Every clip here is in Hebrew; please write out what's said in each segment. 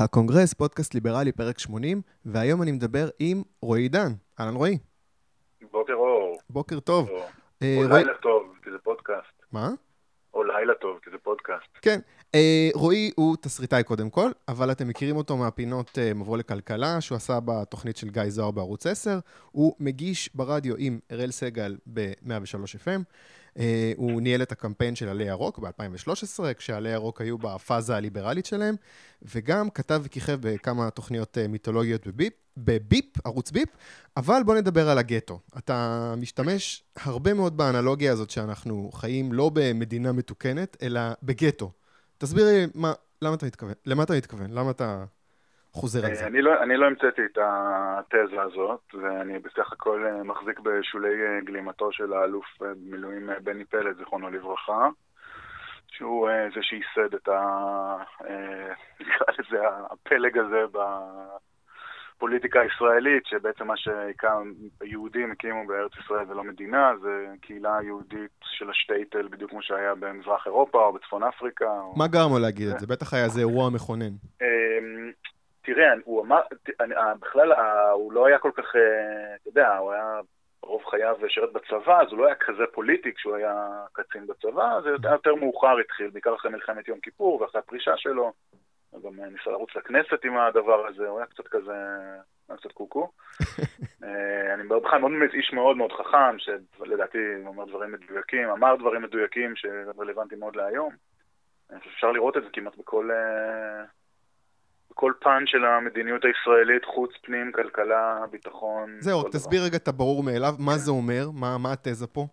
הקונגרס, פודקאסט ליברלי, פרק 80, והיום אני מדבר עם רועי עידן. אהלן רועי. בוקר אור. בוקר טוב. או, אה, או רועי- לילה טוב, כי זה פודקאסט. מה? או לילה טוב, כי זה פודקאסט. כן. אה, רועי הוא תסריטאי קודם כל, אבל אתם מכירים אותו מהפינות אה, מבוא לכלכלה, שהוא עשה בתוכנית של גיא זוהר בערוץ 10. הוא מגיש ברדיו עם אראל סגל ב-103 FM. אה, הוא ניהל את הקמפיין של עלי ירוק ב-2013, כשעלי ירוק היו בפאזה הליברלית שלהם, וגם כתב וכיכב בכמה תוכניות אה, מיתולוגיות בביפ, בביפ, ערוץ ביפ, אבל בוא נדבר על הגטו. אתה משתמש הרבה מאוד באנלוגיה הזאת שאנחנו חיים לא במדינה מתוקנת, אלא בגטו. תסביר לי מה, למה אתה מתכוון, למה אתה מתכוון, למה אתה חוזר על אה, זה. אני לא, אני לא המצאתי את התזה הזאת, ואני בסך הכל אה, מחזיק בשולי אה, גלימתו של האלוף במילואים בני פלד, זיכרונו לברכה, שהוא זה שייסד את ה... נקרא לזה הפלג הזה בפוליטיקה הישראלית, שבעצם מה שהיהודים הקימו בארץ ישראל ולא מדינה, זה קהילה יהודית של השטייטל, בדיוק כמו שהיה במזרח אירופה או בצפון אפריקה. או... מה גרם לו להגיד את זה? בטח היה איזה אירוע מכונן. תראה, הוא אמר, אה, בכלל אה, הוא לא היה כל כך, אה, אתה יודע, הוא היה רוב חייו שירת בצבא, אז הוא לא היה כזה פוליטי כשהוא היה קצין בצבא, זה יותר, יותר מאוחר התחיל, בעיקר אחרי מלחמת יום כיפור ואחרי הפרישה שלו. הוא גם ניסה לרוץ לכנסת עם הדבר הזה, הוא היה קצת כזה, היה קצת קוקו. אני בכלל מאוד איש מאוד מאוד חכם, שלדעתי אומר דברים מדויקים, אמר דברים מדויקים שרלוונטיים מאוד להיום. אני חושב שאפשר לראות את זה כמעט בכל, בכל פן של המדיניות הישראלית, חוץ, פנים, כלכלה, ביטחון. זהו, כל תסביר רגע את הברור מאליו, מה זה אומר, מה מה התזה פה?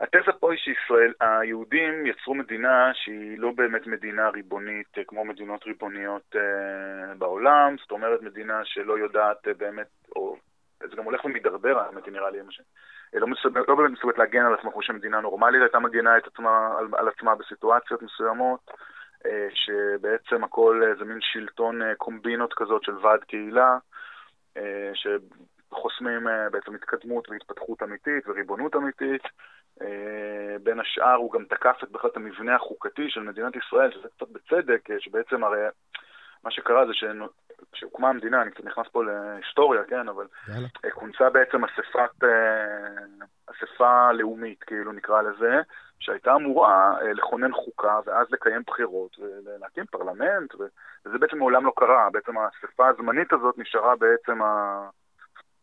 התזה פה היא שישראל, היהודים יצרו מדינה שהיא לא באמת מדינה ריבונית אה, כמו מדינות ריבוניות אה, בעולם, זאת אומרת מדינה שלא יודעת אה, באמת, או זה גם הולך ומידרדר, האמת היא נראה לי, ש- לא, מסוגל, לא באמת מסוגלת להגן על עצמה כמו שמדינה נורמלית הייתה מגנה את עצמה, על, על עצמה בסיטואציות מסוימות, שבעצם הכל אה, זה מין שלטון אה, קומבינות כזאת של ועד קהילה, אה, שחוסמים אה, בעצם התקדמות והתפתחות אמיתית וריבונות אמיתית. אה, בין השאר הוא גם תקף את בכלל את המבנה החוקתי של מדינת ישראל, שזה קצת בצדק, אה, שבעצם הרי מה שקרה זה כשהוקמה המדינה, אני קצת נכנס פה להיסטוריה, כן, אבל יאללה. אה, כונסה בעצם אספת, אה, אספה לאומית, כאילו נקרא לזה, שהייתה אמורה אה, לכונן חוקה ואז לקיים בחירות ולהקים פרלמנט, וזה בעצם מעולם לא קרה, בעצם האספה הזמנית הזאת נשארה בעצם ה...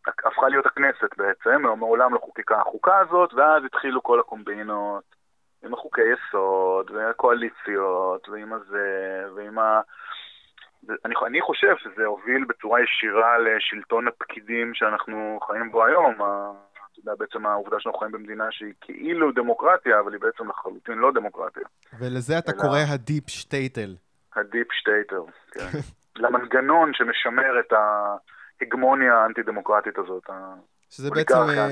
הפכה להיות הכנסת בעצם, מעולם לא חוקקה החוקה הזאת, ואז התחילו כל הקומבינות עם החוקי יסוד, והקואליציות, ועם הזה, ועם ה... אני, אני חושב שזה הוביל בצורה ישירה לשלטון הפקידים שאנחנו חיים בו היום. אתה יודע, בעצם העובדה שאנחנו חיים במדינה שהיא כאילו דמוקרטיה, אבל היא בעצם לחלוטין לא דמוקרטיה. ולזה אתה אלא- קורא הדיפ שטייטל. הדיפ שטייטר, כן. למנגנון שמשמר את ההגמוניה האנטי-דמוקרטית הזאת, שזה בעצם אה.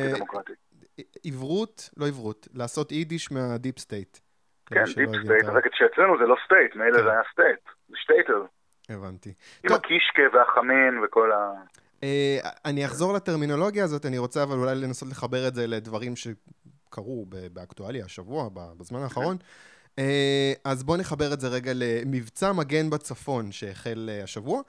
עברות, לא עברות, לעשות יידיש מה deep state. כן, deep state, רק שאצלנו זה לא state, מילא. זה היה state, זה שטייטל. הבנתי. עם טוב. הקישקה והחמין וכל ה... אה, אני אחזור לטרמינולוגיה הזאת, אני רוצה אבל אולי לנסות לחבר את זה לדברים שקרו באקטואליה השבוע, בזמן האחרון. אה, אז בואו נחבר את זה רגע למבצע מגן בצפון שהחל אה, השבוע.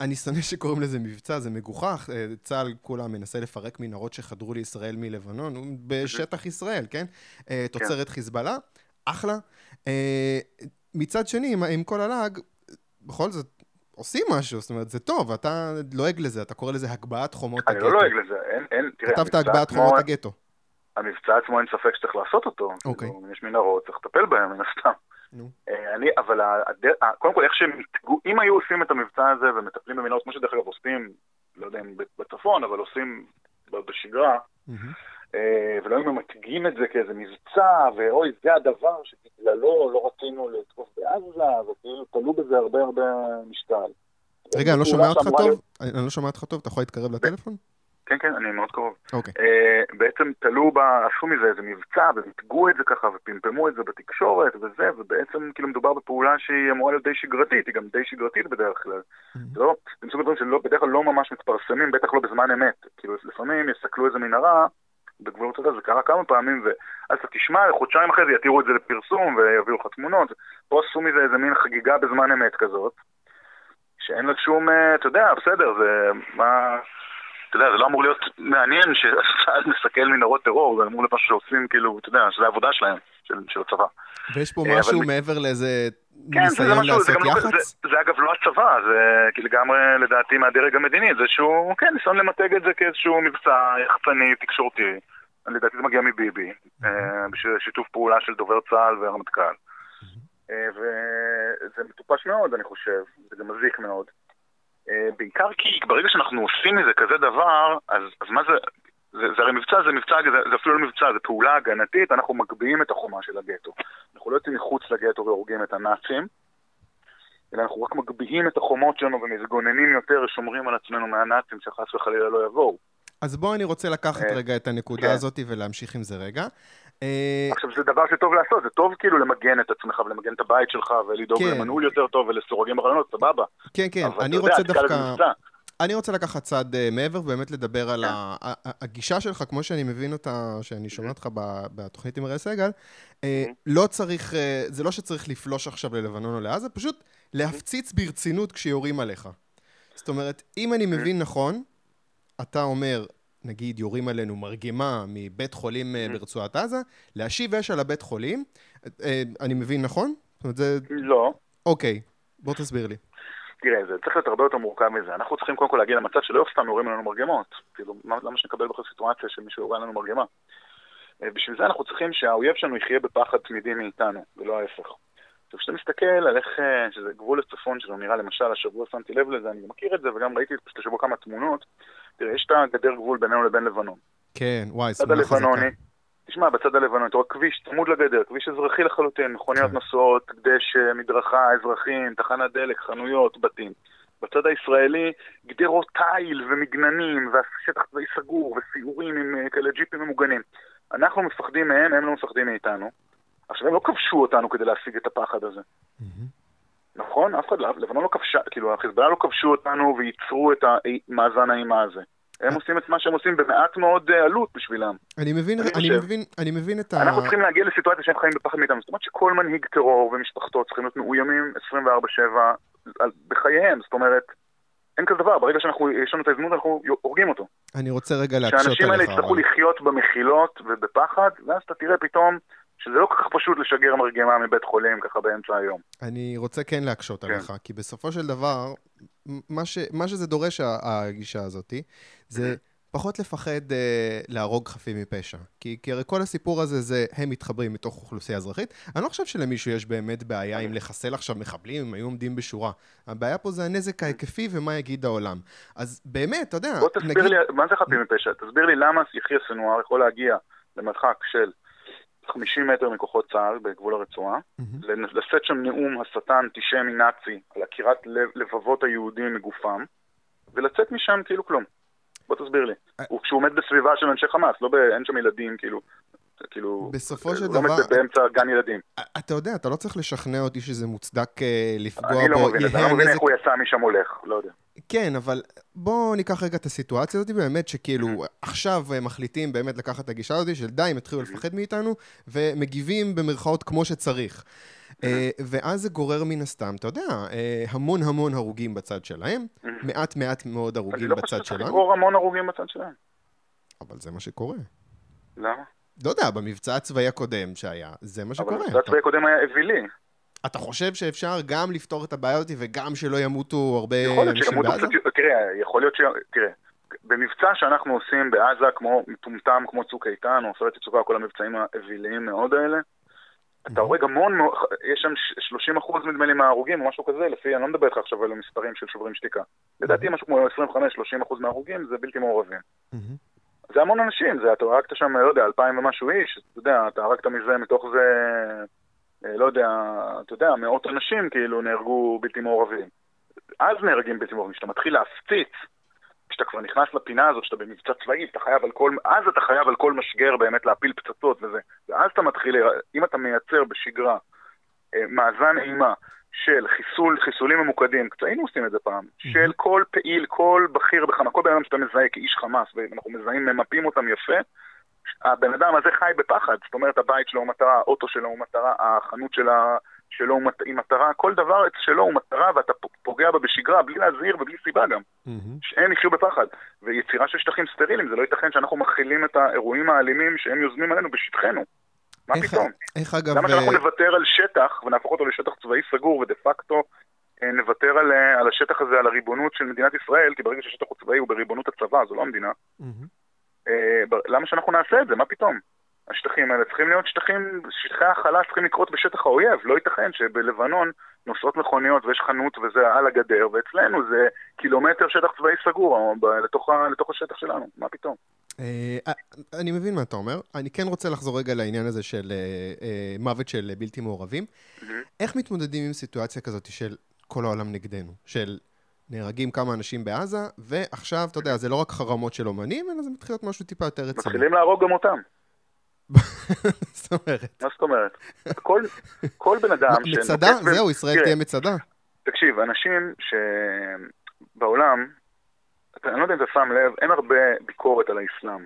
אני שונא שקוראים לזה מבצע, זה מגוחך. אה, צה"ל כולה מנסה לפרק מנהרות שחדרו לישראל מלבנון, בשטח ישראל, כן? אה, תוצרת חיזבאללה, אחלה. אה, מצד שני, עם- עם כל הלעג, בכל זאת, עושים משהו, זאת אומרת, זה טוב, אתה לועג לזה, אתה קורא לזה הגבהת חומות אני הגטו. לא לועג לזה, אין, אין, תראה, כתבת הגבהת חומות הגטו. המבצע עצמו אין ספק שצריך לעשות אותו. אוקיי. כאילו, אם יש מנהרות, צריך לטפל בהם, מן הסתם. נו. אה, אני, אבל קודם כל, איך שהם. אם היו עושים את המבצע הזה ומטפלים במנהרות, כמו שדרך אגב עושים, לא יודע אם בצפון, אבל עושים בשגרה. אה, ולא היו ממתגים את זה כאיזה מבצע, ואוי, זה הדבר שבגללו לא רצינו לתקוף בעזה, וכאילו תלו בזה הרבה הרבה משקל. רגע, אני לא שומע אותך טוב? אני לא שומע אותך טוב, אתה יכול להתקרב לטלפון? כן, כן, אני מאוד קרוב. אוקיי. אה, בעצם תלו. עשו מזה איזה מבצע, ומיתגו את זה ככה, ופמפמו את זה בתקשורת וזה, ובעצם כאילו מדובר בפעולה שהיא אמורה להיות די שגרתית, היא גם די שגרתית בדרך כלל. לא, זה מסוג הדברים שבדרך כלל לא ממש מתפרסמים, בטח לא בזמן אמת. כאילו, לפעמים יסתכלו איזה מנהרה, בגבולות הזה, זה קרה כמה פעמים, ואז אתה תשמע, חודשיים אחרי זה יתירו את זה לפרסום ויביאו לך תמונות. פה עשו מזה איזה מין חגיגה בזמן אמת כזאת, שאין לה שום, אה, אתה יודע, בסדר, זה מה... אתה יודע, זה לא אמור להיות מעניין שצה"ל מסכל מנהרות טרור, זה אמור להיות משהו שעושים, כאילו, אתה יודע, שזה העבודה שלהם, של, של הצבא. ויש פה משהו אבל... מעבר לאיזה כן, ניסיון משהו, לעשות לא, יח"צ? זה, זה, זה אגב לא הצבא, זה כי לגמרי לדעתי מהדרג המדיני, זה שהוא, כן, ניסיון למתג את זה כאיזשהו מבצע יחצני, תקשורתי. לדעתי זה מגיע מביבי, mm-hmm. בשביל שיתוף פעולה של דובר צה"ל והרמטכ"ל. Mm-hmm. וזה מטופש מאוד, אני חושב, זה גם מזיק מאוד. בעיקר כי ברגע שאנחנו עושים מזה כזה דבר, אז, אז מה זה, זה, זה הרי מבצע, זה מבצע, זה, זה אפילו לא מבצע, זה פעולה הגנתית, אנחנו מגביהים את החומה של הגטו. אנחנו לא יוצאים מחוץ לגטו והורגים את הנאצים, אלא אנחנו רק מגביהים את החומות שלנו ומתגוננים יותר, שומרים על עצמנו מהנאצים שחס וחלילה לא יבואו. אז בואו אני רוצה לקחת רגע את הנקודה כן. הזאת ולהמשיך עם זה רגע. עכשיו זה דבר שטוב לעשות, זה טוב כאילו למגן את עצמך ולמגן את הבית שלך ולדאוג כן. למנעול יותר טוב ולסורגים בחלונות, סבבה. כן, כן, אני רוצה דווקא... אני רוצה לקחת צעד uh, מעבר ובאמת לדבר על כן. הגישה שלך, כמו שאני מבין אותה, שאני שומע אותך בתוכנית עם אראל סגל, uh, לא צריך, זה לא שצריך לפלוש עכשיו ללבנון או לעזה, פשוט להפציץ ברצינות כשיורים עליך. זאת אומרת, אם אני מבין נכון, אתה אומר, נגיד יורים עלינו מרגמה מבית חולים ברצועת עזה, להשיב אש על הבית חולים, אני מבין נכון? זאת אומרת, זה... לא. אוקיי, בוא תסביר לי. תראה, זה צריך להיות הרבה יותר מורכב מזה. אנחנו צריכים קודם כל להגיע למצב שלא סתם יורים עלינו מרגמות. כאילו, למה שנקבל בכלל סיטואציה שמישהו יורה עלינו מרגמה? אה, בשביל זה אנחנו צריכים שהאויב שלנו יחיה בפחד תמידי מאיתנו, ולא ההפך. עכשיו, כשאתה מסתכל על איך, אה, שזה גבול הצפון שלו נראה, למשל, השבוע שמתי לב לזה, אני מכיר את זה, וגם ראיתי פשוט השבוע כמה תמונות. תראה, יש את הגדר גבול בינינו לבין לבנון. כן, וואי, סמכה חזקה. תשמע, בצד הלבנון, אתה רואה כביש צמוד לגדר, כביש אזרחי לחלוטין, מכוניות כן. נוסעות, דשא, מדרכה, אזרחים, תחנת דלק, חנויות, בתים. בצד הישראלי, גדרות תיל ומגננים, והשטח צבאי סגור, וסיורים עם אה, כאלה ג'יפים ממוגנים. אנחנו מפחדים מהם, הם לא מפחדים מאיתנו. עכשיו, הם לא כבשו אותנו כדי להשיג את הפחד הזה. נכון? אף אחד לא, לבנון לא כבשה, כאילו, החיזבאללה לא כבשו אותנו וייצרו את המאזן האימה הזה. הם עושים את מה שהם עושים במעט מאוד אה, עלות בשבילם. אני מבין, אני, אני מבין, אני מבין את ה... אנחנו צריכים להגיע לסיטואציה שהם חיים בפחד מאיתנו. זאת אומרת שכל מנהיג טרור ומשפחתו צריכים להיות מאוימים 24/7 בחייהם. זאת אומרת, אין כזה דבר, ברגע שאנחנו, יש לנו את ההזדמנות אנחנו הורגים אותו. אני רוצה רגע להקשות עליך. שהאנשים האלה יצטרכו לחיות במחילות ובפחד, ואז אתה תראה פתאום שזה לא כל כך פשוט לשגר מרגמה מבית חולים ככה באמצע היום. אני רוצה כן להקשות כן. עליך, כי בסופו של דבר, מה, ש, מה שזה דורש, הגישה הזאת, זה פחות לפחד אה, להרוג חפים מפשע. כי, כי הרי כל הסיפור הזה זה הם מתחברים מתוך אוכלוסייה אזרחית. אני לא חושב שלמישהו יש באמת בעיה עם לחסל עכשיו מחבלים, אם היו עומדים בשורה. הבעיה פה זה הנזק ההיקפי ומה יגיד העולם. אז באמת, אתה יודע... בוא תסביר נגיד... לי, מה זה חפים מפשע? תסביר לי למה יחיא סנואר יכול להגיע למרחק של 50 מטר מכוחות צה"ל בגבול הרצועה, mm-hmm. לשאת שם נאום הסתה אנטישמי נאצי על עקירת לבבות היהודים מגופם, ולצאת משם כאילו כלום. בוא תסביר לי. אה. הוא כשהוא עומד בסביבה של אנשי חמאס, לא ב... אין שם ילדים, כאילו... כאילו... בסופו של לא דבר... לא באמצע גן ילדים. אתה יודע, אתה לא צריך לשכנע אותי שזה מוצדק אה, לפגוע בו. אני לא מבין אני לא מבין איך הוא יצא משם הולך, לא יודע. כן, אבל בואו ניקח רגע את הסיטואציה הזאת, באמת שכאילו עכשיו מחליטים באמת לקחת את הגישה הזאת של די, הם התחילו לפחד מאיתנו, ומגיבים במרכאות כמו שצריך. אה, ואז זה גורר מן הסתם, אתה יודע, אה, המון המון הרוגים בצד שלהם, מעט מעט מאוד הרוגים בצד שלנו. אני לא חושב שצריך לגרור המון הרוגים בצד שלהם. אבל זה מה שקורה. למה? לא יודע, במבצע הצבאי הקודם שהיה, זה מה שקורה. אבל המבצע הצבאי הקודם היה אווילי. אתה חושב שאפשר גם לפתור את הבעיה הזאת וגם שלא ימותו הרבה אנשים בעזה? קצת, תראה, יכול להיות ש... תראה, במבצע שאנחנו עושים בעזה, כמו מטומטם, כמו צוק איתן, או עופרת יצוקה, כל המבצעים האוויליים מאוד האלה, אתה הורג המון, יש שם 30 אחוז נדמה לי מההרוגים או משהו כזה, לפי, אני לא מדבר איתך עכשיו על המספרים של שוברים שתיקה. לדעתי משהו כמו 25-30 אחוז מההרוגים זה בלתי מעורבים. זה המון אנשים, זה, אתה הרגת שם, לא יודע, אלפיים ומשהו איש, אתה יודע, אתה הרגת מזה, מתוך זה, לא יודע, אתה יודע, מאות אנשים כאילו נהרגו בלתי מעורבים. אז נהרגים בלתי מעורבים, כשאתה מתחיל להפציץ, כשאתה כבר נכנס לפינה הזאת, שאתה במבצע צבאי, אתה חייב על כל, אז אתה חייב על כל משגר באמת להפיל פצצות וזה. ואז אתה מתחיל, אם אתה מייצר בשגרה אה, מאזן אימה של חיסול, חיסולים ממוקדים, קצת היינו עושים את זה פעם, של כל פעיל, כל בכיר בחמאס, כל בן אדם שאתה מזהה כאיש חמאס, ואנחנו מזהים, ממפים אותם יפה, הבן אדם הזה חי בפחד, זאת אומרת הבית שלו הוא מטרה, האוטו שלו הוא מטרה, החנות של, ה, שלו היא מטרה, כל דבר שלו הוא מטרה ואתה פוגע בה בשגרה, בלי להזהיר ובלי סיבה גם. Mm-hmm. שהם יחיו בפחד. ויצירה של שטחים סטרילים, זה לא ייתכן שאנחנו מכילים את האירועים האלימים שהם יוזמים עלינו בשטחנו. מה איך, פתאום? איך אגב... למה שאנחנו נוותר על שטח ונהפוך אותו לשטח צבאי סגור ודה פקטו אה, נוותר על, אה, על השטח הזה, על הריבונות של מדינת ישראל, כי ברגע שהשטח הוא צבאי הוא בריבונות הצבא, זו לא המדינה. Mm-hmm. למה שאנחנו נעשה את זה? מה פתאום? השטחים האלה צריכים להיות שטחים, שטחי ההכלה צריכים לקרות בשטח האויב. לא ייתכן שבלבנון נוסעות מכוניות ויש חנות וזה על הגדר, ואצלנו זה קילומטר שטח צבאי סגור לתוך, לתוך השטח שלנו. מה פתאום? אה, אני מבין מה אתה אומר. אני כן רוצה לחזור רגע לעניין הזה של מוות של בלתי מעורבים. איך מתמודדים עם סיטואציה כזאת של כל העולם נגדנו, של נהרגים כמה אנשים בעזה, ועכשיו, אתה יודע, זה לא רק חרמות של אומנים, אלא זה מתחיל להיות משהו טיפה יותר רציני. מתחילים להרוג גם אותם. זאת אומרת. מה זאת אומרת? כל, כל בן אדם... מצדה? זהו, ישראל תהיה מצדה. תקשיב, אנשים שבעולם, אני לא יודע אם אתה שם לב, אין הרבה ביקורת על האסלאם.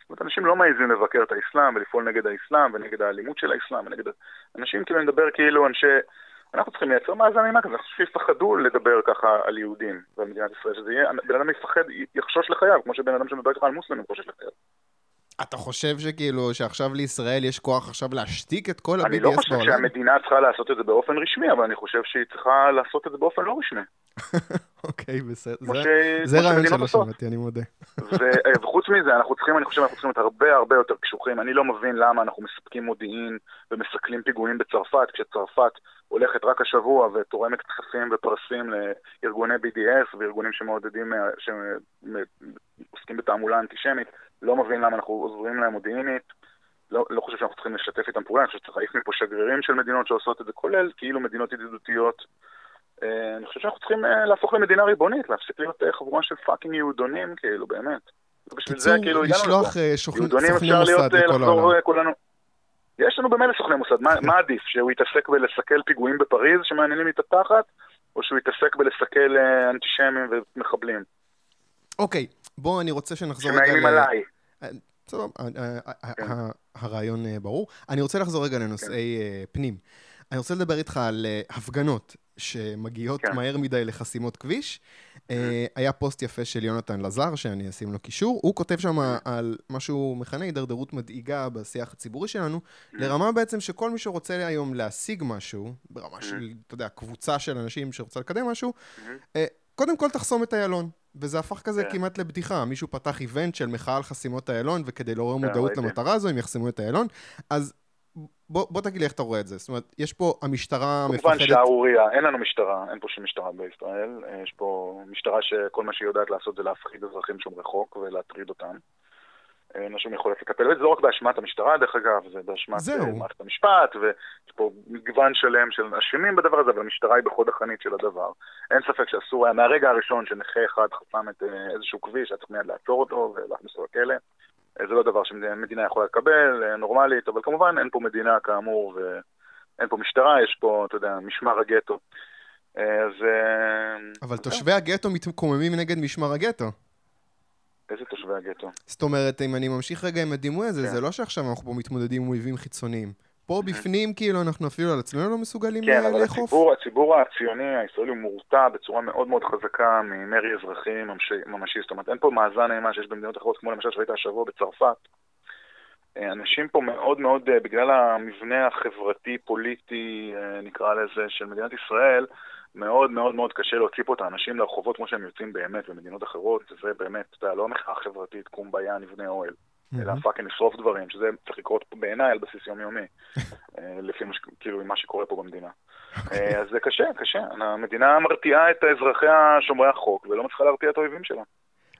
זאת אומרת, אנשים לא מעזים לבקר את האסלאם ולפעול נגד האסלאם ונגד האלימות של האסלאם ונגד... אנשים כאילו מדבר כאילו אנשי אנחנו צריכים לייצר מאזן אימה כזה, אנחנו חושב שיפחדו לדבר ככה על יהודים במדינת ישראל, שזה יהיה, בן אדם יפחד, יחשוש לחייו, כמו שבן אדם שמדבר ככה על מוסלמים חושש לחייו. אתה חושב שכאילו, שעכשיו לישראל יש כוח עכשיו להשתיק את כל ה-BDS בעולם? אני לא חושב בעולם? שהמדינה צריכה לעשות את זה באופן רשמי, אבל אני חושב שהיא צריכה לעשות את זה באופן לא רשמי. אוקיי, בסדר. זה רעיון שלא שמעתי, אני מודה. וחוץ מזה, אנחנו צריכים, אני חושב, אנחנו צריכים להיות הרבה הרבה יותר קשוחים. אני לא מבין למה אנחנו מספקים מודיעין ומסכלים פיגועים בצרפת, כשצרפת הולכת רק השבוע ותורמת כספים ופרסים לארגוני BDS וארגונים שמעודדים, שעוסקים בתעמולה אנטישמית. לא מבין למה אנחנו עוזרים להם מודיעינית. לא, לא חושב שאנחנו צריכים לשתף איתם פעולה, אני חושב שצריך להעיף מפה שגרירים של מדינות שעושות את זה, כולל כאילו מדינות ידידותיות. אה, אני חושב שאנחנו צריכים אה, להפוך למדינה ריבונית, להפסיק להיות אה, חבורה של fucking יהודונים, כאילו, באמת. בשביל זה כאילו הגענו לפה. לשלוח סוכני מוסד לכל העולם. יש לנו במילא סוכני מוסד, מה, מה עדיף? שהוא יתעסק בלסכל פיגועים בפריז שמעניינים לי את התחת, או שהוא יתעסק בלסכל אנטישמים ומחבלים? אוקיי, בוא, אני רוצה שנחזור. שמאיימים עליי. כן. הרעיון ברור. אני רוצה לחזור רגע לנושאי כן. פנים. אני רוצה לדבר איתך על הפגנות שמגיעות כן. מהר מדי לחסימות כביש. Uh, היה פוסט יפה של יונתן לזר, שאני אשים לו קישור. הוא כותב שם על מה שהוא מכנה הידרדרות מדאיגה בשיח הציבורי שלנו, לרמה בעצם שכל מי שרוצה היום להשיג משהו, ברמה של, אתה יודע, קבוצה של אנשים שרוצה לקדם משהו, uh, קודם כל תחסום את איילון. וזה הפך כזה כן. כמעט לבדיחה. מישהו פתח איבנט של מחאה על חסימות איילון, וכדי לעורר מודעות למטרה הזו, הם יחסמו את איילון. אז בוא, בוא תגיד לי איך אתה רואה את זה. זאת אומרת, יש פה, המשטרה מפחדת... כמובן שערוריה, אין לנו משטרה, אין פה שום משטרה בישראל. יש פה משטרה שכל מה שהיא יודעת לעשות זה להפחיד אזרחים שומרי חוק ולהטריד אותם. אין לה שום יכולת לטפל בזה, זה לא רק באשמת המשטרה דרך אגב, זה באשמת אה, מערכת המשפט, ויש פה מגוון שלם של אשמים בדבר הזה, אבל המשטרה היא בחוד החנית של הדבר. אין ספק שאסור היה, מהרגע הראשון שנכה אחד חסם את אה, איזשהו כביש, היה צריך מיד לעצור אותו ולהכניס אותו לכלא. זה לא דבר שמדינה יכולה לקבל, אה, נורמלית, אבל כמובן אין פה מדינה כאמור, ואין פה משטרה, יש פה, אתה יודע, משמר הגטו. אה, אז... אה, אבל תושבי הגטו מתקוממים נגד משמר הגטו. איזה תושבי הגטו? זאת אומרת, אם אני ממשיך רגע עם הדימוי הזה, כן. זה לא שעכשיו אנחנו פה מתמודדים עם אויבים חיצוניים. פה בפנים, כאילו, אנחנו אפילו על עצמנו לא מסוגלים לאכוף. כן, אבל הציבור, הציבור הציוני הישראלי הוא מורתע בצורה מאוד מאוד חזקה ממרי אזרחי ממשי. זאת אומרת, אין פה מאזן אימה שיש במדינות אחרות, כמו למשל שהיית השבוע בצרפת. אה, אנשים פה מאוד מאוד, אה, בגלל המבנה החברתי-פוליטי, אה, נקרא לזה, של מדינת ישראל, מאוד מאוד מאוד קשה להוציא פה את האנשים לרחובות כמו שהם יוצאים באמת במדינות אחרות, זה באמת, אתה יודע, לא מחאה חברתית, קומבאיה, נבנה אוהל. אלא fucking לשרוף דברים, שזה צריך לקרות בעיניי על בסיס יומיומי, אה, לפי כאילו מה שקורה פה במדינה. אוקיי. אה, אז זה קשה, קשה. המדינה מרתיעה את אזרחיה שומרי החוק, ולא מצליחה להרתיע את האויבים שלה.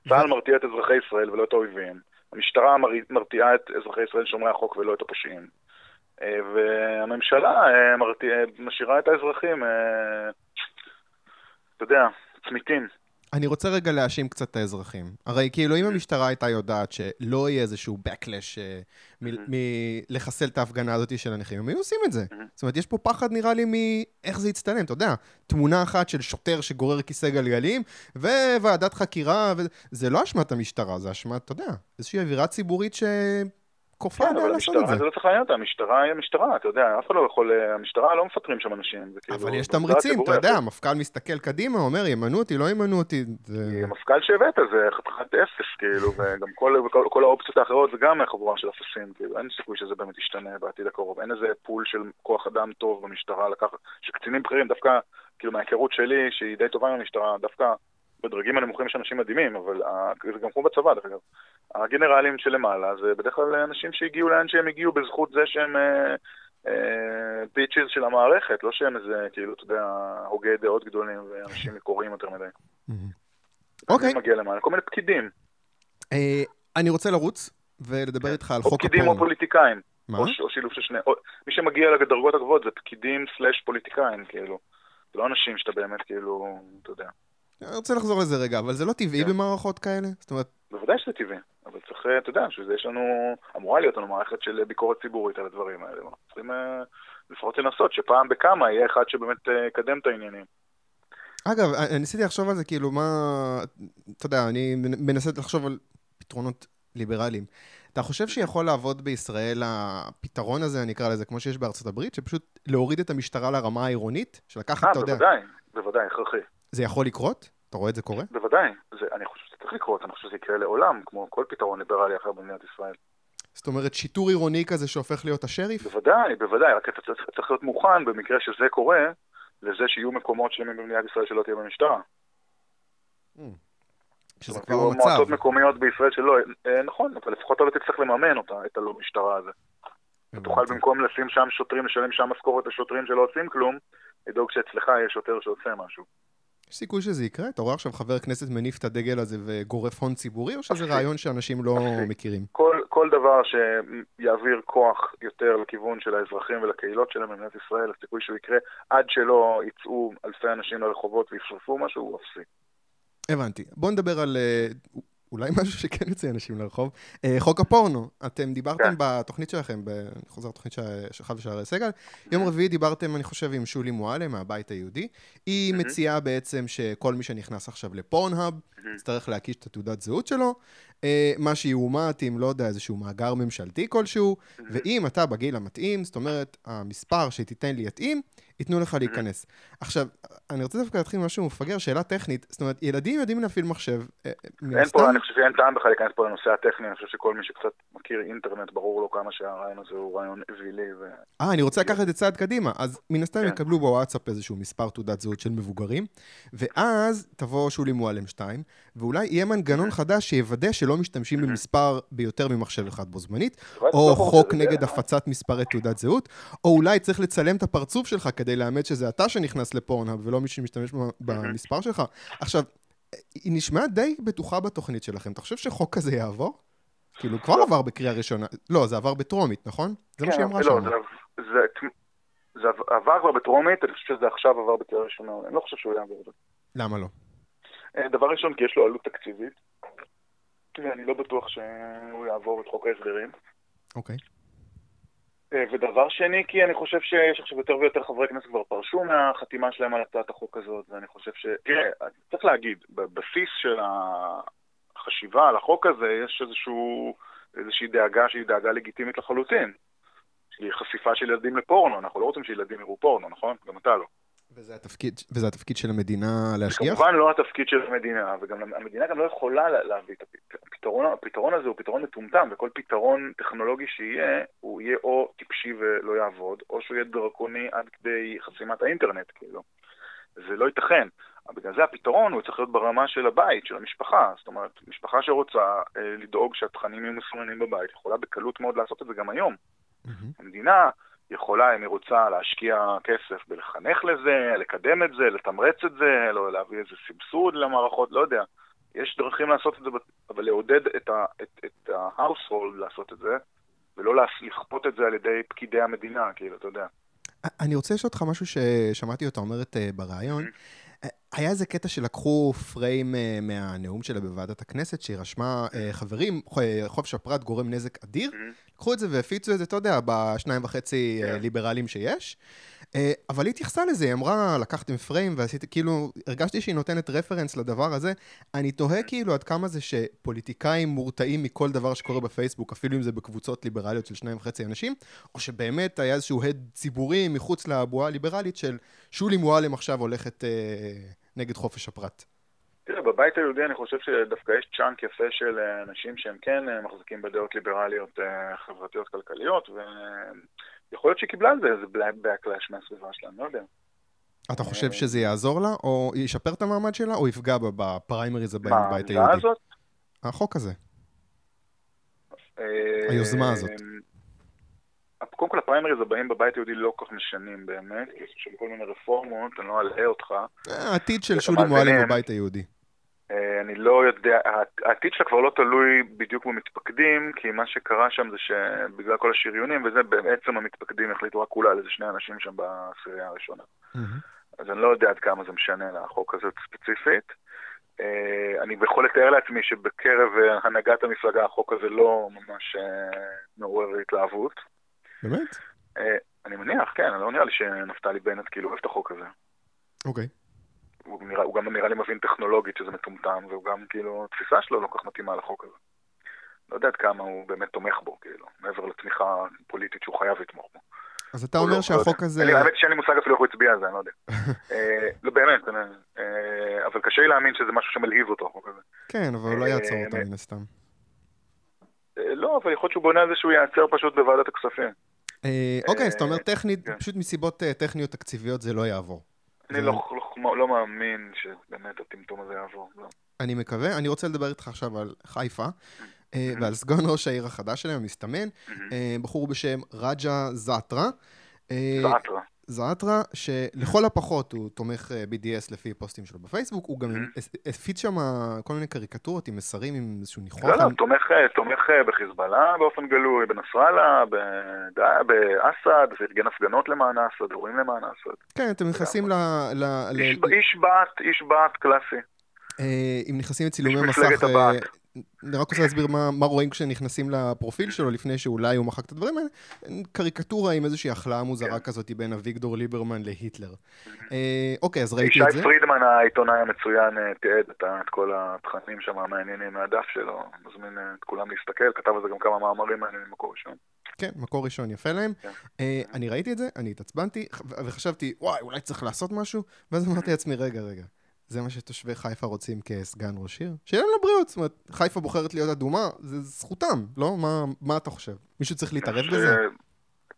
צה"ל מרתיע את אזרחי ישראל ולא את האויבים. המשטרה מרתיעה את אזרחי ישראל שומרי החוק ולא את הפושעים. אה, והממשלה משאירה את האזרחים, אתה יודע, צמיתים. אני רוצה רגע להאשים קצת את האזרחים. הרי כאילו אם המשטרה הייתה יודעת שלא יהיה איזשהו backlash אה, מלחסל את ההפגנה הזאת של הנכים, הם היו עושים את זה. זאת אומרת, יש פה פחד נראה לי מאיך זה יצטלם, אתה יודע, תמונה אחת של שוטר שגורר כיסא גלגלים, וועדת חקירה, וזה לא אשמת המשטרה, זה אשמת, אתה יודע, איזושהי אווירה ציבורית ש... כופה כן, עליה אבל לעשות את זה. זה לא צריך לעניין אותה, המשטרה היא המשטרה, אתה יודע, אף אחד לא יכול, המשטרה לא מפטרים שם אנשים. כאילו- אבל יש תמריצים, אתה. יודע, המפכ"ל מסתכל קדימה, אומר, ימנו אותי, לא ימנו אותי. המפכ"ל שהבאת זה חתיכת אפס, כאילו, וגם כל האופציות האחרות זה גם חבורה של אפסים, כאילו, אין סיכוי שזה באמת ישתנה בעתיד הקרוב. אין איזה פול של כוח אדם טוב במשטרה לקחת, שקצינים בכירים, דווקא, כאילו, מההיכרות שלי, שהיא די טובה עם המשטרה, דווקא בדרגים הנמוכים יש אנשים מדהימים, אבל זה גם כמו בצבא, דרך אגב. הגנרלים שלמעלה זה בדרך כלל אנשים שהגיעו לאן שהם הגיעו בזכות זה שהם אה, אה, פיצ'יז של המערכת, לא שהם איזה, כאילו, אתה יודע, הוגי דעות גדולים ואנשים מקוריים יותר מדי. אוקיי, מי מגיע למעלה? כל מיני פקידים. אה, אני רוצה לרוץ ולדבר איתך על או חוק פקידים או הפורנו. פוליטיקאים. מה? או או שילוב של שני... או- מי שמגיע לדרגות הגבוהות זה פקידים סלאש פוליטיקאים, כאילו. זה לא אנשים שאתה באמת, כאילו, אתה יודע. אני רוצה לחזור לזה רגע, אבל זה לא טבעי כן. במערכות כאלה? זאת אומרת, בוודאי שזה טבעי, אבל צריך, אה, אתה יודע, בשביל זה יש לנו... אמורה להיות לנו מערכת של ביקורת ציבורית על הדברים האלה. אנחנו צריכים אה, לפחות לנסות שפעם בכמה יהיה אחד שבאמת אה, יקדם את העניינים. אגב, אני ניסיתי לחשוב על זה, כאילו, מה... אתה יודע, אני מנסה לחשוב על פתרונות ליברליים. אתה חושב שיכול לעבוד בישראל הפתרון הזה, אני אקרא לזה, כמו שיש בארצות הברית, שפשוט להוריד את המשטרה לרמה העירונית? שלקחת, אה, אתה יודע, בוודאי, בוודאי, הכרחי. זה יכול לקרות? אתה רואה את זה קורה? בוודאי. זה, אני חושב שזה צריך לקרות, אני חושב שזה יקרה לעולם, כמו כל פתרון ליברלי אחר במדינת ישראל. זאת אומרת, שיטור עירוני כזה שהופך להיות השריף? בוודאי, בוודאי, רק אתה צריך, צריך להיות מוכן במקרה שזה קורה, לזה שיהיו מקומות שלמים במדינת ישראל שלא תהיה במשטרה. שזה זאת כבר המצב. מועצות מקומיות בישראל שלא, אה, נכון, אבל לפחות אתה לא תצטרך לממן אותה, את הלא משטרה הזה. אתה תוכל. במקום לשים שם שוטרים, לשלם שם משכורת לשוטרים שלא עושים כלום, לדאוג שאצלך יהיה שוטר שעושה משהו. יש סיכוי שזה יקרה? אתה רואה עכשיו חבר כנסת מניף את הדגל הזה וגורף הון ציבורי, או שזה. רעיון שאנשים לא. מכירים? כל, כל דבר שיעביר כוח יותר לכיוון של האזרחים ולקהילות שלהם במדינת ישראל, הסיכוי שהוא יקרה עד שלא יצאו אלפי אנשים לרחובות וישרפו משהו, הוא אפסי. הבנתי. בואו נדבר על אה, אולי משהו שכן יוצא אנשים לרחוב. אה, חוק הפורנו, אתם דיברתם כן. בתוכנית שלכם, אני חוזר לתוכנית של- שלך ושל סגל, יום רביעי דיברתם, אני חושב, עם שולי מועלם מהבית היהודי. היא. מציעה בעצם שכל מי שנכנס עכשיו לפורנהאב. יצטרך להקיש את התעודת זהות שלו, אה, מה שיאומת עם, לא יודע, איזשהו מאגר ממשלתי כלשהו, ואם אתה בגיל המתאים, זאת אומרת, המספר שתיתן לי יתאים, ייתנו לך להיכנס. עכשיו, אני רוצה דווקא להתחיל משהו מפגר, שאלה טכנית. זאת אומרת, ילדים יודעים להפעיל מחשב. אה, מן אין פה, אני חושב שאין טעם בכלל להיכנס פה לנושא הטכני, אני חושב שכל מי שקצת מכיר אינטרנט, ברור לו כמה שהרעיון הזה הוא רעיון אווילי. ו... אה, אני רוצה לקחת את זה צעד קדימה. אז מן הסתם כן. יקבלו בוואטסאפ איזשהו מספר תעודת זהות של מבוגרים, ואז תבוא שולי מועלם 2, ואולי יהיה מנגנון חדש שיוודא שלא משתמשים במספר ביותר ממחשב אחד בו זמנית, או לא חוק נגד הפצת מספרי תעודת זהות, או אולי צריך לצלם את הפרצוף שלך כדי לאמת שזה אתה שנכנס לפורנהאב ולא מי שמשתמש ב- במספר שלך. עכשיו, היא נשמעה די בטוחה בתוכנית שלכם. אתה חושב שחוק כזה יעבור? כאילו, כבר לא. עבר בקריאה ראשונה. לא, זה עבר בטרומית, נכון? זה מה כן, שהיא אמרה לא, שם. זה, עבר כבר בטרומית, אני חושב שזה עכשיו עבר בקריאה ראשונה, אני לא חושב שהוא יעבור את זה. למה לא? אה, דבר ראשון, כי יש לו עלות תקציבית, ואני לא בטוח שהוא יעבור את חוק ההסדרים. אוקיי. ודבר שני, כי אני חושב שיש עכשיו יותר ויותר חברי כנסת כבר פרשו מהחתימה שלהם על הצעת החוק הזאת, ואני חושב ש... תראה, צריך להגיד, בבסיס של החשיבה על החוק הזה יש איזשהו, איזושהי דאגה שהיא דאגה לגיטימית לחלוטין. שהיא חשיפה של ילדים לפורנו, אנחנו לא רוצים שילדים יראו פורנו, נכון? גם אתה לא. וזה התפקיד, וזה התפקיד של המדינה להשגיח? כמובן לא התפקיד של המדינה, וגם המדינה גם לא יכולה לה- להביא את הפ- הפתרון, הפתרון הזה הוא פתרון מטומטם, וכל פתרון טכנולוגי שיהיה, הוא יהיה או טיפשי ולא יעבוד, או שהוא יהיה דרקוני עד כדי חסימת האינטרנט, כאילו. זה לא ייתכן. בגלל זה הפתרון הוא צריך להיות ברמה של הבית, של המשפחה. זאת אומרת, משפחה שרוצה אה, לדאוג שהתכנים יהיו מסומנים בבית, יכולה בקלות מאוד לעשות את זה גם היום. מהמם. המדינה יכולה, אם היא רוצה, להשקיע כסף בלחנך לזה, לקדם את זה, לתמרץ את זה, לא להביא איזה סבסוד למערכות, לא יודע. יש דרכים לעשות את זה, אבל לעודד את, ה, את, את ה-household לעשות את זה, ולא לכפות את זה על ידי פקידי המדינה, כאילו, אתה יודע. אני רוצה לשאול אותך משהו ששמעתי אותה אומרת אה, בריאיון. אה, היה איזה קטע שלקחו פריים אה, מהנאום שלה בוועדת הכנסת, שהיא רשמה, אה, חברים, ח- חופש הפרט גורם נזק אדיר לקחו את זה והפיצו את זה, אתה יודע, בשניים וחצי כן. ליברלים שיש. אה, אבל היא התייחסה לזה, היא אמרה, לקחתם פריים ועשיתי, כאילו, הרגשתי שהיא נותנת רפרנס לדבר הזה. אני תוהה כאילו עד כמה זה שפוליטיקאים מורתעים מכל דבר שקורה בפייסבוק, אפילו אם זה בקבוצות ליברליות של שניים וחצי אנשים, או שבאמת היה איזשהו הד ציבורי מחוץ לבועה הליברלית של שולי מועלם עכשיו הולכת אה, נגד חופש הפרט. תראה, בבית היהודי אני חושב שדווקא יש צ'אנק יפה של אה, אנשים שהם כן אה, מחזיקים בדעות ליברליות חברתיות כלכליות, ויכול להיות שהיא קיבלה על זה איזה backlash מהסביבה שלה, אני לא יודע. אתה חושב שזה יעזור לה, או ישפר את המעמד שלה, או יפגע בה בפריימריז הבאים מה, בבית היהודי? הזאת? החוק הזה. אה, היוזמה הזאת. קודם כל הפריימריז הבאים בבית היהודי לא כל כך משנים באמת, כי יש שם כל מיני רפורמות, אני לא אלאה אותך. אה, העתיד של שולי מועלם. בבית היהודי. אה, אני לא יודע, העתיד שלה כבר לא תלוי בדיוק במתפקדים, כי מה שקרה שם זה שבגלל כל השריונים וזה, בעצם המתפקדים החליטו רק אולי על איזה שני אנשים שם בעשירייה הראשונה. מהמם. אז אני לא יודע עד כמה זה משנה לחוק הזה ספציפית. אה, אני יכול לתאר לעצמי שבקרב אה, הנהגת המפלגה החוק הזה לא ממש מעורר התלהבות. באמת? אני מניח, כן, לא נראה לי שנפתלי בנט כאילו אוהב את החוק הזה. אוקיי. הוא, נראה, הוא גם נראה לי מבין טכנולוגית שזה מטומטם, והוא גם כאילו, התפיסה שלו לא כל כך מתאימה לחוק הזה. לא יודע עד כמה הוא באמת תומך בו, כאילו, מעבר לתמיכה פוליטית שהוא חייב לתמוך בו. אז אתה אומר לא- שהחוק לא הזה... האמת שאין לי מושג אפילו איך הוא הצביע על זה, אני לא יודע. אה, לא, באמת, אני- אה, אבל קשה לי להאמין שזה משהו שמלהיב אותו, החוק הזה. כן, אבל הוא לא אה, יעצור אותו אה, מן הסתם. אה, לא, אבל יכול להיות שהוא בונה על זה שהוא ייעצר פשוט בוועדת הכספים. אה, אוקיי, אז אתה אומר טכנית, כן. פשוט מסיבות אה, טכניות תקציביות זה לא יעבור. אני לא, לא, לא מאמין שבאמת הטמטום הזה יעבור. לא. אני מקווה. אני רוצה לדבר איתך עכשיו על חיפה, אה, Mhm. ועל סגן ראש העיר החדש שלהם, המסתמן, אה, בחור בשם רג'ה זעטרה. אה, זעטרה, שלכל הפחות הוא תומך אה, BDS לפי פוסטים שלו בפייסבוק, הוא גם Mhm. הס- הפיץ שם כל מיני קריקטורות עם מסרים עם איזשהו ניחוח. לא, לא, על- תומך, תומך אה, בחיזבאללה באופן גלוי, בנסראללה, באסד, וארגן הפגנות למען אסד, אירועים למען אסד. כן, אתם נכנסים ל... איש בת, איש בת קלאסי. אה, אם נכנסים לצילומי מסך, אה. אני רק רוצה להסביר מה, מה רואים כשנכנסים לפרופיל שלו, לפני שאולי הוא מחק את הדברים האלה. קריקטורה עם איזושהי החלאה מוזרה כן. כזאת בין אביגדור ליברמן להיטלר. אה, אוקיי, אז ראיתי ישי את זה. פרידמן העיתונאי המצוין אה, תיעד את את כל התכנים שם המעניינים מהדף שלו, מזמין אה, את כולם להסתכל, כתב על זה גם כמה מאמרים מעניינים במקור ראשון. כן, מקור ראשון יפה להם. כן. אה, אני ראיתי את זה, אני התעצבנתי, וחשבתי, וואי, אולי צריך לעשות משהו, ואז אמרתי לעצמי, רגע, רגע, זה מה שתושבי חיפה רוצים כסגן ראש עיר? שיהיה להם לבריאות, זאת אומרת, חיפה בוחרת להיות אדומה, זה זכותם, לא? מה, מה אתה חושב? מישהו צריך להתערב בזה?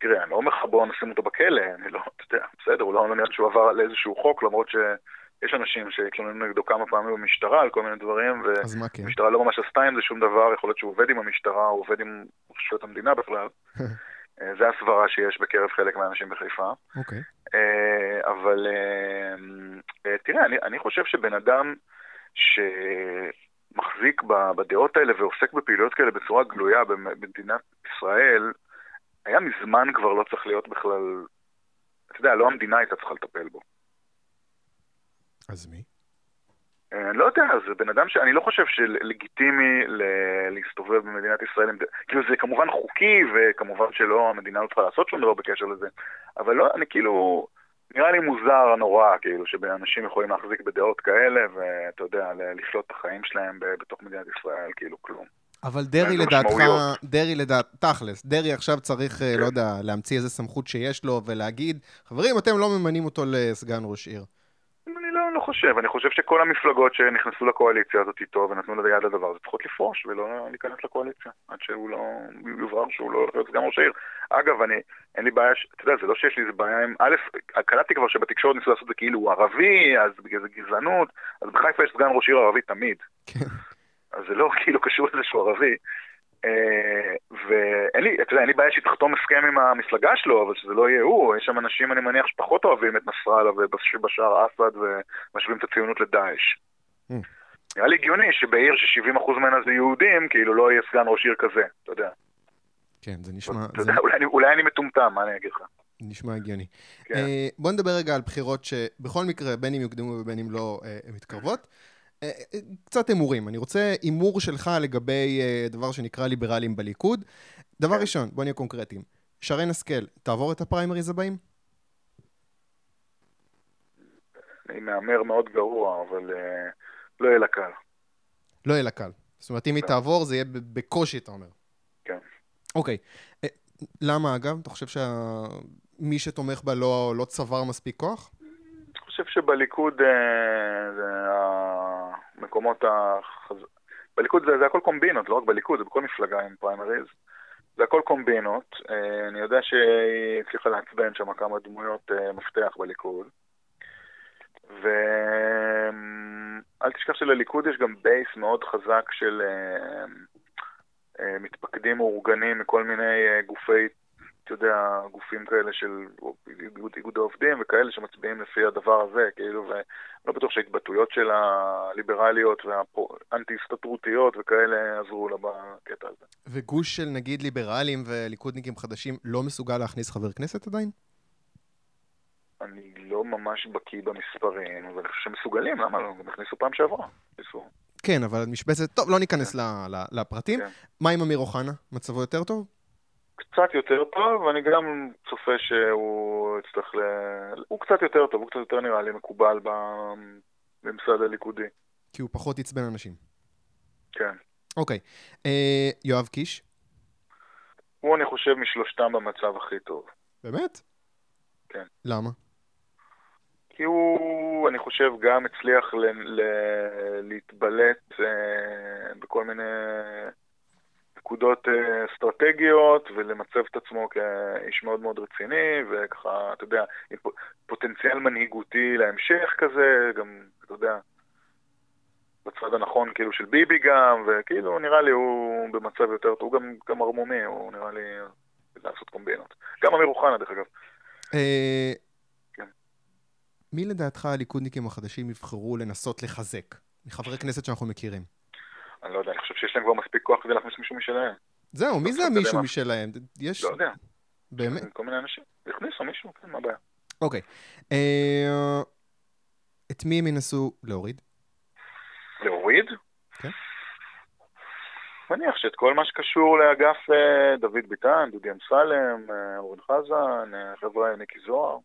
תראה, אני לא אומר לך בוא נשים אותו בכלא, אני לא, אתה יודע, בסדר, הוא לא נראה שהוא עבר על איזשהו חוק, למרות שיש אנשים שהתלוננו נגדו כמה פעמים במשטרה על כל מיני דברים, מה כן? והמשטרה לא ממש עשתה עם זה שום דבר, יכול להיות שהוא עובד עם המשטרה, הוא עובד עם רשויות המדינה בכלל. אה, זה הסברה שיש בקרב חלק מהאנשים בחיפה. אוקיי. אה, אבל אה, אה, תראה, אני, אני חושב שבן אדם שמחזיק בדעות האלה ועוסק בפעילויות כאלה בצורה גלויה במ- במדינת ישראל, היה מזמן כבר לא צריך להיות בכלל, אתה יודע, לא המדינה הייתה צריכה לטפל בו. אז מי? אה, אני לא יודע, זה בן אדם שאני לא חושב שלגיטימי ל- להסתובב במדינת ישראל, כאילו זה כמובן חוקי, וכמובן שלא, המדינה לא צריכה לעשות שום דבר בקשר לזה, אבל לא, אני כאילו, נראה לי מוזר נורא, כאילו, שאנשים יכולים להחזיק בדעות כאלה, ואתה יודע, לחיות את החיים שלהם בתוך מדינת ישראל, כאילו כלום. אבל דרעי איזה לדעתך? דרעי לדעת, תכלס, דרעי עכשיו צריך, אה, כן. לא יודע, להמציא איזה סמכות שיש לו ולהגיד, חברים, אתם לא ממנים אותו לסגן ראש עיר. לא, חושב, אני חושב שכל המפלגות שנכנסו לקואליציה הזאת איתו ונתנו לזה יד לדבר הזה צריכות לפרוש ולא להיכנס לקואליציה עד שהוא לא, יוברר שהוא לא הולך להיות סגן ראש העיר. אגב, אני, אין לי בעיה, ש- אתה יודע, זה לא שיש לי איזה בעיה עם, א', קלטתי כבר שבתקשורת ניסו לעשות את זה כאילו הוא ערבי, אז בגלל זה גזענות, אז בחיפה יש סגן ראש עיר ערבי תמיד. כן. אז זה לא כאילו קשור לזה שהוא ערבי. אה, ואין לי, אתה יודע, אין לי בעיה שתחתום הסכם עם המפלגה שלו, אבל שזה לא יהיה הוא, יש שם אנשים, אני מניח, שפחות אוהבים את נסראללה ובשאר אסד ומשווים את הציונות לדאעש. Mm. נראה לי הגיוני שבעיר ש-70% ממנה זה יהודים, כאילו לא יהיה סגן ראש עיר כזה, אתה יודע. כן, זה נשמע, אתה יודע, אולי אני- מטומטם, מה אני אגיד לך? נשמע הגיוני. כן. אה, בוא נדבר רגע על בחירות שבכל מקרה, בין אם יוקדמו ובין אם לא, אה, הן מתקרבות. אה, אה, קצת הימורים. אני רוצה הימור שלך לגבי אה, דבר שנקרא ליברלים בליכוד. דבר כן. ראשון, בוא נהיה קונקרטיים. שרן השכל, תעבור את הפריימריז הבאים? אני מהמר מאוד גרוע, אבל לא יהיה לה קל. לא יהיה לה קל. זאת אומרת, אם היא לא. תעבור, זה יהיה בקושי, אתה אומר. כן. אוקיי. למה, אגב? אתה חושב שמי שתומך בה לא, לא צבר מספיק כוח? אני חושב שבליכוד אה, המקומות החז... בליכוד זה, זה הכל קומבינות, לא רק בליכוד, זה בכל מפלגה עם פריימריז. זה הכל קומבינות. אה, אני יודע שהיא הצליחה לעצבן שם כמה דמויות אה, מפתח בליכוד. ואל תשכח שלליכוד יש גם base מאוד חזק של אה, מתפקדים מאורגנים מכל מיני גופי, אתה יודע, גופים כאלה של איגוד, איגוד העובדים וכאלה שמצביעים לפי הדבר הזה, כאילו, ולא בטוח שההתבטאויות של הליברליות והאנטי-הסתתרותיות וכאלה עזרו לה בקטע הזה. וגוש של נגיד ליברלים וליכודניקים חדשים לא מסוגל להכניס חבר כנסת עדיין? אני לא ממש בקיא במספרים, אבל אני חושב שהם מסוגלים, למה לא? הם הכניסו פעם שעברה. ניסו. כן, אבל משבצת... טוב, לא ניכנס ל- לפרטים. כן. מה עם אמיר אוחנה? מצבו יותר טוב? קצת יותר טוב, ואני גם צופה שהוא יצטרך ל... הוא קצת יותר טוב, הוא קצת יותר נראה לי מקובל בממסד הליכודי. כי הוא פחות עצבן אנשים. כן. אוקיי. אה, יואב קיש? הוא, אני חושב, משלושתם במצב הכי טוב. באמת? כן. למה? כי הוא, אני חושב, גם הצליח ל- ל- להתבלט אה, בכל מיני נקודות אה, אסטרטגיות ולמצב את עצמו כאיש מאוד מאוד רציני, וככה, אתה יודע, עם פוטנציאל מנהיגותי להמשך כזה, גם, אתה יודע, בצד הנכון כאילו של ביבי גם, וכאילו נראה לי הוא במצב יותר טוב, הוא גם, גם ערמומי, הוא נראה לי לעשות קומבינות. גם אמיר אוחנה, דרך אגב. אה, כן. מי לדעתך הליכודניקים החדשים יבחרו לנסות לחזק? מחברי כנסת שאנחנו מכירים. אני לא יודע, אני חושב שיש להם כבר מספיק כוח כדי להכניס מישהו משלהם. זהו, מי זה אתה יודע המישהו? משלהם? יש... לא יודע, באמת? כל מיני אנשים. הכניסו מישהו, כן, מה הבעיה? אוקיי. אה, את מי הם ינסו להוריד? להוריד? כן. מניח שאת כל מה שקשור לאגף אה, דוד ביטן, דודי אמסלם, אה, אורן חזן, חבר'ה ניקי זוהר,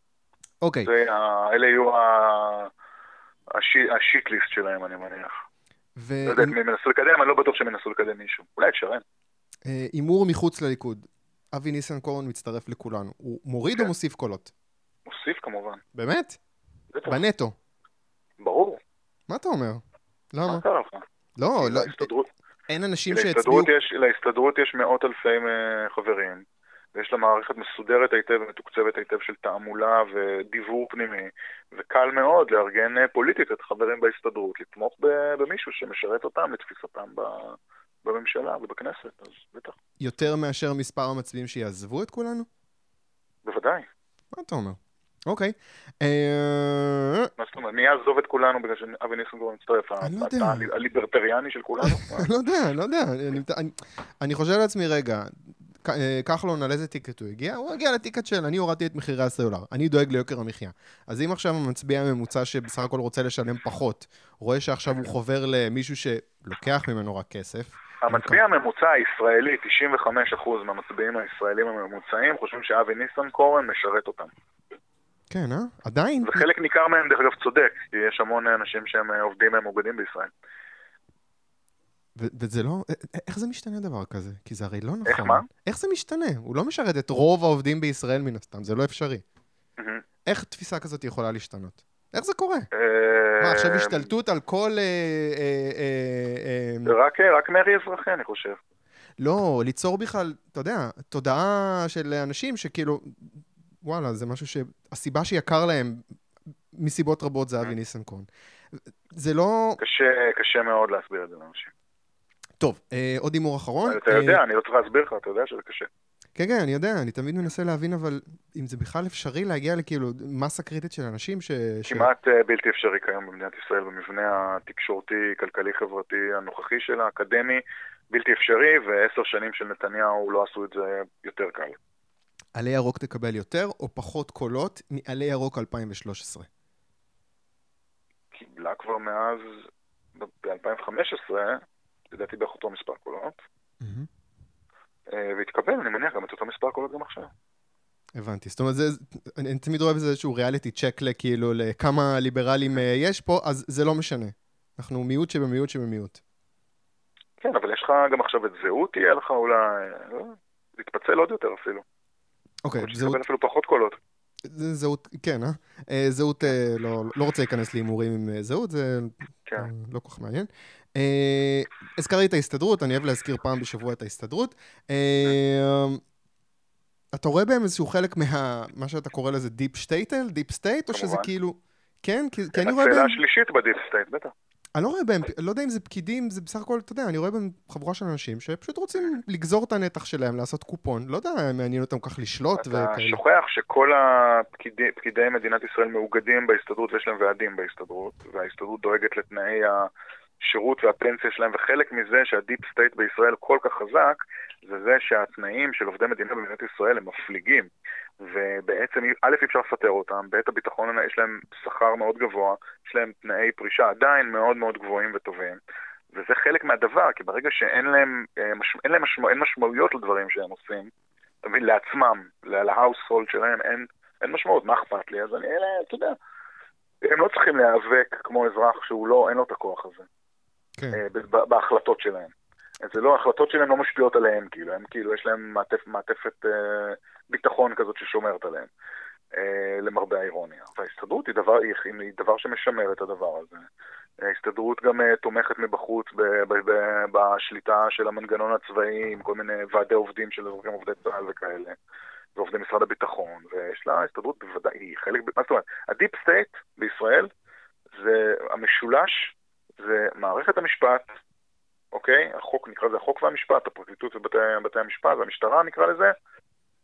אוקיי. זה אלה יהיו ה- השי- השיטליסט שלהם, אני מניח. לא יודע הם ינסו לקדם, אני לא בטוח שהם ינסו לקדם מישהו. אולי את שרן. והימור מחוץ לליכוד. אבי ניסנקורן מצטרף לכולנו. הוא מוריד או כן. מוסיף קולות? מוסיף כמובן. באמת? בנטו. ברור. מה אתה אומר? למה? מה קרה לך? לא, לא, אין אנשים שהצביעו... להסתדרות יש- להסתדרות יש מאות אלפי אה, חברים, ויש לה מערכת מסודרת היטב ומתוקצבת היטב של תעמולה ודיוור פנימי, וקל מאוד לארגן אה, פוליטית את החברים בהסתדרות, לתמוך במישהו שמשרת אותם לתפיסתם ב- בממשלה ובכנסת, אז בטח, יותר מאשר מספר המצביעים שיעזבו את כולנו? בוודאי. מה אתה אומר? אוקיי. אה, מה זאת אומרת, מי יעזוב את כולנו בגלל שאבי ניסנגורן מצטרף? אני לא יודע. הליברטריאני של כולנו? מה? לא יודע, לא יודע. אני- אני- אני חושב לעצמי, רגע, כחלון, על איזה טיקט הוא הגיע? הוא הגיע לטיקט של אני הורדתי את מחירי הסלולר, אני דואג ליוקר המחיה. אז אם עכשיו המצביע הממוצע שבסך הכל רוצה לשלם פחות, רואה שעכשיו הוא חובר למישהו שלוקח ממנו רק כסף, המצביע הממוצע הישראלי, 95% מהמצביעים הישראלים הממוצעים חושבים שאבי ניסנקורן משרת אותם. כן, אה? עדיין? וחלק ניכר מהם, דרך אגב, צודק, כי יש המון אנשים שהם אה, עובדים אה, מאוגדים בישראל. וזה לא... א- א- איך זה משתנה דבר כזה? כי זה הרי לא נכון. איך מה? איך זה משתנה? הוא לא משרת את רוב העובדים בישראל מן הסתם, זה לא אפשרי. איך תפיסה כזאת יכולה להשתנות? איך זה קורה? אה, מה, עכשיו השתלטות על כל... אה, אה, אה, אה, רק, אה, מרי אזרחי, אני חושב. לא, ליצור בכלל, אתה יודע, תודעה של אנשים שכאילו, וואלה, זה משהו ש... הסיבה שיקר להם, מסיבות רבות, זה אבי ניסנקורן. זה לא... קשה, קשה מאוד להסביר את זה לאנשים. טוב, אה, עוד הימור אחרון. אתה אה, יודע, אני לא צריך להסביר לך, אתה יודע שזה קשה. כן, כן, אני יודע, אני תמיד מנסה להבין, אבל אם זה בכלל אפשרי להגיע לכאילו מסה קריטית של אנשים ש... ש- כמעט אה, בלתי אפשרי כיום במדינת ישראל, במבנה התקשורתי, כלכלי-חברתי הנוכחי שלה, האקדמי, בלתי אפשרי, ועשר שנים של נתניהו לא עשו את זה יותר קל. עלי ירוק תקבל יותר או פחות קולות מעלי ירוק 2013? קיבלה כבר מאז, ב-2015, לדעתי בערך אותו מספר קולות, והתקבל, אני מניח, גם את אותו מספר קולות גם עכשיו. הבנתי. זאת אומרת, זה, אני, אני תמיד רואה בזה איזשהו ריאליטי צ'ק לכאילו, לכמה ליברלים יש פה, אז זה לא משנה. אנחנו מיעוט שבמיעוט שבמיעוט. כן, אבל יש לך גם עכשיו את זהות, יהיה לך אולי... לא, להתפצל עוד יותר אפילו. אוקיי, אוקיי, זהות... אפילו פחות קולות. זהות, כן, אה? אה זהות, אה, לא, לא רוצה להיכנס להימורים עם אה, זהות, זה כן. לא כל כך מעניין. אה, הזכרתי את ההסתדרות, אני אוהב להזכיר פעם בשבוע את ההסתדרות. אה, אתה רואה בהם איזשהו חלק מה... מה שאתה קורא לזה deep שטייטל? deep state? או שזה כאילו... כן, כי, אני רואה בהם... הצלע השלישית ב deep state, בטח. אני לא רואה בהם, לא יודע אם זה פקידים, זה בסך הכל, אתה יודע, אני רואה בהם חבורה של אנשים שפשוט רוצים לגזור את הנתח שלהם, לעשות קופון. לא יודע, מעניין אותם כך לשלוט וכאלה. אתה שוכח שכל הפקידי מדינת ישראל מאוגדים בהסתדרות ויש להם ועדים בהסתדרות, וההסתדרות דואגת לתנאי השירות והפנסיה שלהם, וחלק מזה שה deep state בישראל כל כך חזק, זה זה שהתנאים של עובדי מדינה במדינת ישראל הם מפליגים. ובעצם א', אי אפשר לפטר אותם, ב', הביטחון יש להם שכר מאוד גבוה, יש להם תנאי פרישה עדיין מאוד מאוד גבוהים וטובים, וזה חלק מהדבר, כי ברגע שאין להם, אה, אין להם משמע, אין משמעויות לדברים שהם עושים, אתה מבין, לעצמם, להאוסהולד שלהם, אין, אין משמעות, מה אכפת לי? אז אני, אלה, אתה יודע, הם לא צריכים להיאבק כמו אזרח שהוא לא, אין לו את הכוח הזה. כן. אה, בהחלטות שלהם. זה לא, ההחלטות שלהם לא משפיעות עליהם, כאילו, הם כאילו, יש להם מעטפ, מעטפת אה, ביטחון כזאת ששומרת עליהם, אה, למרבה האירוניה. וההסתדרות היא דבר, היא, היא דבר שמשמר את הדבר הזה. ההסתדרות גם אה, תומכת מבחוץ ב, ב, ב, בשליטה של המנגנון הצבאי, עם כל מיני ועדי עובדים של אזרחים עובדי צה"ל וכאלה, ועובדי משרד הביטחון, ויש לה, ההסתדרות בוודאי, היא חלק, מה זאת אומרת, ה deep state בישראל זה המשולש, זה מערכת המשפט, אוקיי? החוק נקרא לזה החוק והמשפט, הפרקליטות ובתי המשפט והמשטרה נקרא לזה,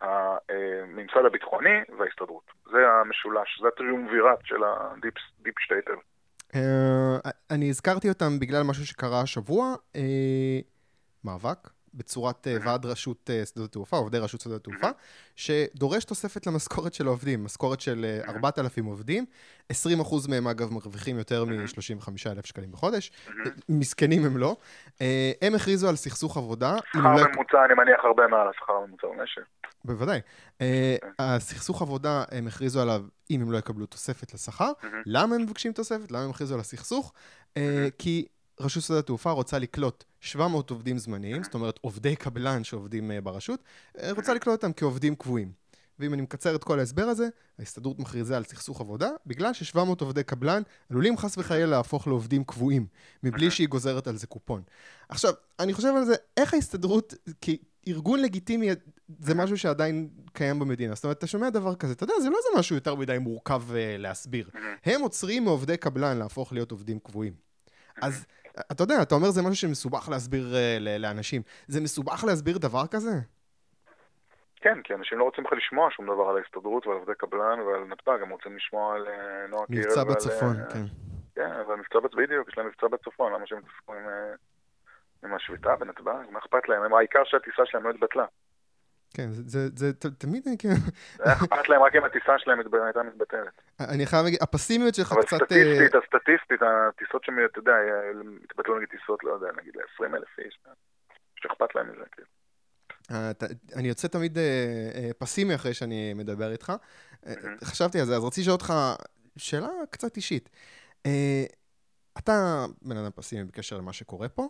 הממסד הביטחוני וההסתדרות. זה המשולש, זה הטריומווירט של הדיפ שטייטל. אה, אני הזכרתי אותם בגלל משהו שקרה השבוע, אה, מאבק בצורת אה, ועד רשות אה, שדות התעופה, עובדי רשות שדות התעופה, שדורש תוספת למשכורת של העובדים, משכורת של 4,000 אה, עובדים, 20% מהם אגב מרוויחים יותר מ-35,000 שקלים בחודש, מסכנים הם לא. הם הכריזו על סכסוך עבודה. שכר לא ממוצע, אני מניח, הרבה מעל השכר הממוצע במשק. בוודאי. הסכסוך עבודה, הם הכריזו עליו אם הם לא יקבלו תוספת לשכר. למה הם מבקשים תוספת? למה הם הכריזו על הסכסוך? כי רשות שדות התעופה רוצה לקלוט 700 עובדים זמניים, זאת אומרת עובדי קבלן שעובדים uh, ברשות, uh, רוצה לקלוט אותם כעובדים קבועים. ואם אני מקצר את כל ההסבר הזה, ההסתדרות מכריזה על סכסוך עבודה, בגלל ש-700 עובדי קבלן עלולים חס וחלילה להפוך לעובדים קבועים, מבלי שהיא גוזרת על זה קופון. עכשיו, אני חושב על זה, איך ההסתדרות, כארגון לגיטימי, זה משהו שעדיין קיים במדינה. זאת אומרת, אתה שומע דבר כזה, אתה יודע, זה לא איזה משהו יותר מדי מורכב uh, להסביר. הם עוצרים מעובדי קבלן להפוך להיות עובדים קבועים. אז אתה יודע, אתה אומר זה משהו שמסובך להסביר uh, לאנשים. זה מסובך להסביר דבר כזה? כן, כי אנשים לא רוצים בכלל לשמוע שום דבר על ההסתדרות ועל עובדי קבלן ועל נתב"ג, הם רוצים לשמוע על uh, נועה קירל מבצע בצפון, uh, כן. כן, אבל מבצע בצפון, בדיוק, יש להם מבצע בצפון, למה שהם יתעסקו עם, עם השביתה בנתב"ג? מה אכפת להם? העיקר שהטיסה שלהם לא התבטלה. כן, זה, זה, זה תמיד, כן. זה היה אכפת להם רק אם הטיסה שלהם הייתה מתבטלת. אני חייב להגיד, הפסימיות שלך קצת... אבל סטטיסטית, הסטטיסטית, הטיסות שם, אתה יודע, התבטלו נגיד טיסות, לא יודע, נגיד ל-20 אלף איש, שאכפת להם מזה, כאילו. אני יוצא תמיד אה, אה, פסימי אחרי שאני מדבר איתך. חשבתי על זה, אז רציתי לשאול אותך שאלה קצת אישית. אתה בן אדם פסימי בקשר למה שקורה פה.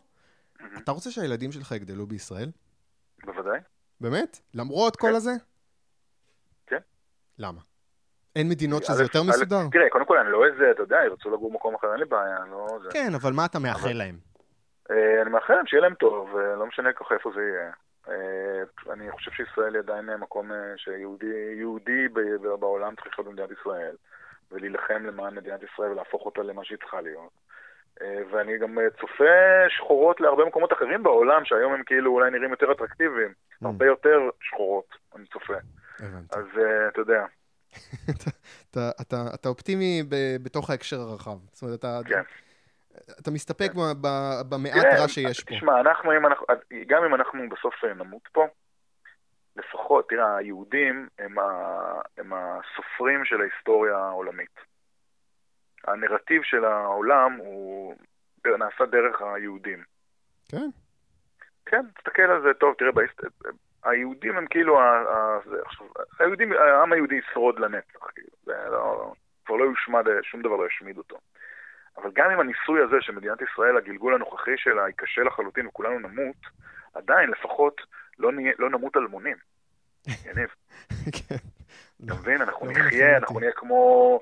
אתה רוצה שהילדים שלך יגדלו בישראל? בוודאי. באמת? למרות כל כן. הזה? כן. למה? אין מדינות שזה יותר מסודר? תראה, קודם כל אני לא איזה, אתה יודע, ירצו לגור במקום אחר, אין לי בעיה, לא... כן, אבל מה אתה מאחל להם? אה, אני מאחל להם שיהיה להם טוב, לא משנה ככה איפה זה יהיה. אה, אני חושב שישראל היא עדיין מקום אה, שיהודי בעולם צריך להיות במדינת ישראל, ולהילחם למען מדינת ישראל ולהפוך אותה למה שהיא צריכה להיות. אה, ואני גם אה, צופה שחורות להרבה מקומות אחרים בעולם, שהיום הם כאילו אולי נראים יותר אטרקטיביים. Mm. הרבה יותר שחורות, אני צופה. אז uh, אתה יודע. אתה, אתה, אתה אופטימי ב, בתוך ההקשר הרחב. זאת אומרת, אתה... כן. אתה מסתפק כן. במעט רע שיש פה. תשמע, אנחנו, אם אנחנו, גם אם אנחנו בסוף נמות פה, לפחות, תראה, היהודים הם, ה, הם הסופרים של ההיסטוריה העולמית. הנרטיב של העולם הוא, נעשה דרך היהודים. כן. כן, תסתכל על זה טוב, תראה. היהודים הם כאילו, עכשיו, היהודים, העם היהודי ישרוד לנצח, כאילו, זה לא, כבר לא יושמד, שום דבר לא ישמיד אותו. אבל גם אם הניסוי הזה של מדינת ישראל, הגלגול הנוכחי שלה, ייכשל לחלוטין וכולנו נמות, עדיין לפחות לא, נהיה, לא נמות אלמונים. יניב. כן. אתה מבין? אנחנו לא נחיה, אנחנו. נהיה כמו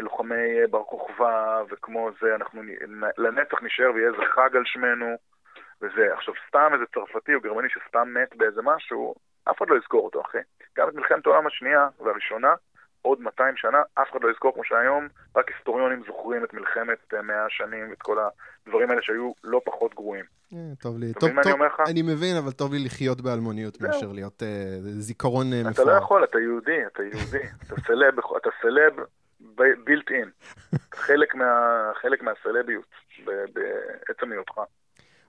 לוחמי בר כוכבא וכמו זה, אנחנו לנצח נשאר ויהיה איזה חג על שמנו וזה. עכשיו, סתם איזה צרפתי או גרמני שסתם מת באיזה משהו, אף אחד לא יזכור אותו, אחי. גם את מלחמת העולם השנייה והראשונה, עוד 200 שנה, אף אחד לא יזכור כמו שהיום, רק היסטוריונים זוכרים את מלחמת אה, 100 השנים ואת כל הדברים האלה שהיו לא פחות גרועים. אה, טוב לי. טוב, טוב? אני מבין, אבל טוב לי לחיות באלמוניות. מאשר להיות אה, זיכרון אה, אתה לא מפואר. יכול, אתה יהודי, אתה יהודי. אתה סלב, אתה סלב בילט אין. חלק מה- חלק מהסלביות, בעצם היותך.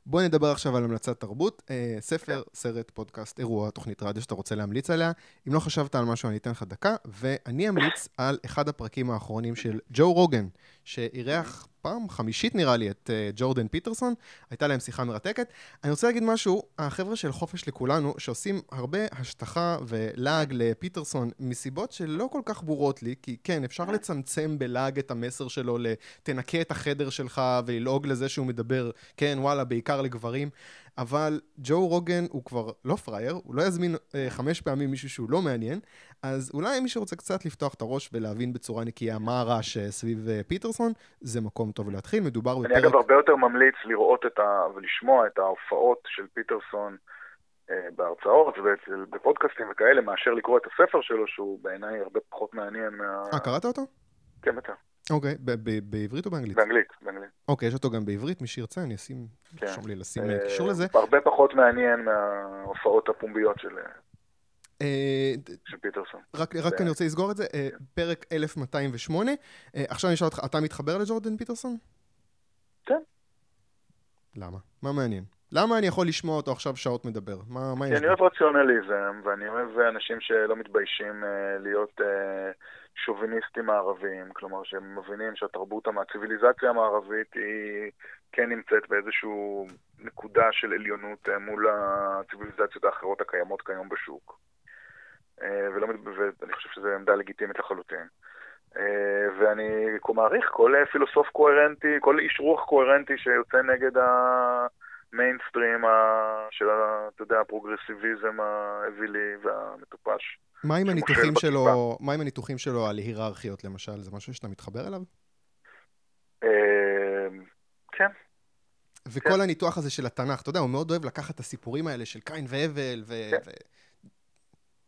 בוא נדבר עכשיו על המלצת תרבות. אה, ספר, כן. סרט, פודקאסט, אירוע, תוכנית רדיו שאתה רוצה להמליץ עליה. אם לא חשבת על משהו, אני אתן לך דקה, ואני אמליץ על אחד הפרקים האחרונים של ג'ו רוגן, שאירח פעם חמישית נראה לי את אה, ג'ורדן פיטרסון. הייתה להם שיחה מרתקת. אני רוצה להגיד משהו, החבר'ה של חופש לכולנו, שעושים הרבה השטחה ולעג לפיטרסון, מסיבות שלא כל כך ברורות לי, כי כן, אפשר לצמצם בלעג את המסר שלו ל... תנקה את החדר שלך וללעוג לזה שהוא מדבר, כן, וואלה, בעיקר לגברים, אבל ג'ו רוגן הוא כבר לא פראייר, הוא לא יזמין אה, חמש פעמים מישהו שהוא לא מעניין, אז אולי מי שרוצה קצת לפתוח את הראש ולהבין בצורה נקייה מה הרעש אה, סביב אה, פיטרסון, זה מקום טוב להתחיל, מדובר אני בפרק... אגב הרבה יותר ממליץ לראות את ה... ולשמוע את ההופעות של פיטרסון אה, בהרצאות ובפודקאסטים וכאלה, מאשר לקרוא את הספר שלו, שהוא בעיניי הרבה פחות מעניין מה... אה, קראת אותו? כן, בטח. אוקיי, בעברית או באנגלית? באנגלית, באנגלית. אוקיי, יש אותו גם בעברית, מי שירצה, אני אשים, כן. תרשום לי לשים אה, אה, קישור לזה. הרבה פחות מעניין מההופעות הפומביות של, אה, של פיטרסון. רק, אני רוצה לסגור את זה, אה, פרק 1208. אה, עכשיו אני אשאל אותך, אתה מתחבר לג'ורדן פיטרסון? כן. למה? מה מעניין? למה אני יכול לשמוע אותו עכשיו שעות מדבר? מה, מה כי יש אני בו? אוהב רציונליזם, ואני אוהב אנשים שלא מתביישים להיות שוביניסטים מערביים, כלומר שהם מבינים שהתרבות, הציוויליזציה המערבית היא כן נמצאת באיזושהי נקודה של עליונות אה, מול הציוויליזציות האחרות הקיימות כיום בשוק. אה, ולא, ואני חושב שזו עמדה לגיטימית לחלוטין. אה, ואני מעריך כל פילוסוף קוהרנטי, כל איש רוח קוהרנטי שיוצא נגד ה... מיינסטרים ה- של, אתה יודע, הפרוגרסיביזם האווילי והמטופש. מה עם הניתוחים. שלו, מה עם הניתוחים שלו על היררכיות למשל? זה משהו שאתה מתחבר אליו? אה, כן, וכל הניתוח הזה של התנ"ך, אתה יודע, הוא מאוד אוהב לקחת את הסיפורים האלה של קין והבל, ו... כן. ו-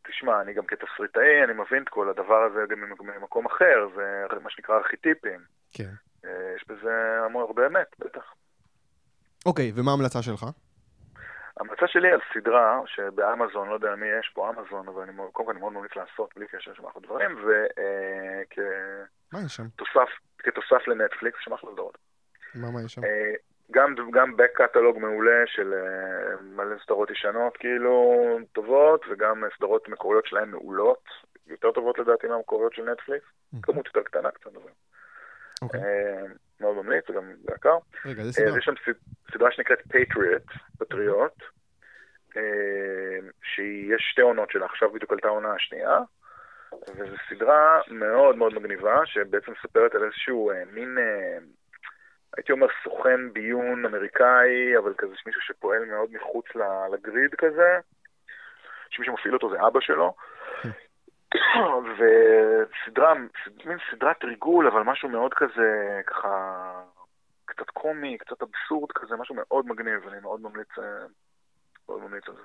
תשמע, אני גם כתסריטאי, אני מבין את כל הדבר הזה גם ממ- ממקום אחר, זה מה שנקרא ארכיטיפים. כן. אה, יש בזה המון הרבה אמת, בטח. אוקיי, ומה ההמלצה שלך? ההמלצה שלי על סדרה שבאמזון, לא יודע מי יש פה אמזון, אבל אני קודם כל אני מאוד ממליץ לעשות בלי קשר לשם אחלה דברים, שם? וכתוסף לנטפליקס, שם אחלה סדרות. מה, מה יש שם? אה, גם, גם back קטלוג מעולה של אה, מלא סדרות ישנות, כאילו, טובות, וגם סדרות מקוריות שלהן מעולות, יותר טובות לדעתי מהמקוריות של נטפליקס, כמות יותר קטנה קצת, אוקיי. אה, מאוד ממליץ, זה יקר. רגע, אה, סדרה? יש שם סד- סדרה שנקראת Patriot, פטריוט, אה, שיש שתי עונות שלה, עכשיו בדיוק עלתה העונה השנייה, וזו סדרה מאוד מאוד מגניבה, שבעצם מספרת על איזשהו אה, מין, אה, הייתי אומר סוכן ביון אמריקאי, אבל כזה מישהו שפועל מאוד מחוץ לגריד כזה, שמי שמפעיל אותו זה אבא שלו. וסדרה, סד- מין סדרת ריגול, אבל משהו מאוד כזה, ככה, קצת קומי, קצת אבסורד כזה, משהו מאוד מגניב, אני מאוד ממליץ, אה, מאוד ממליץ על זה.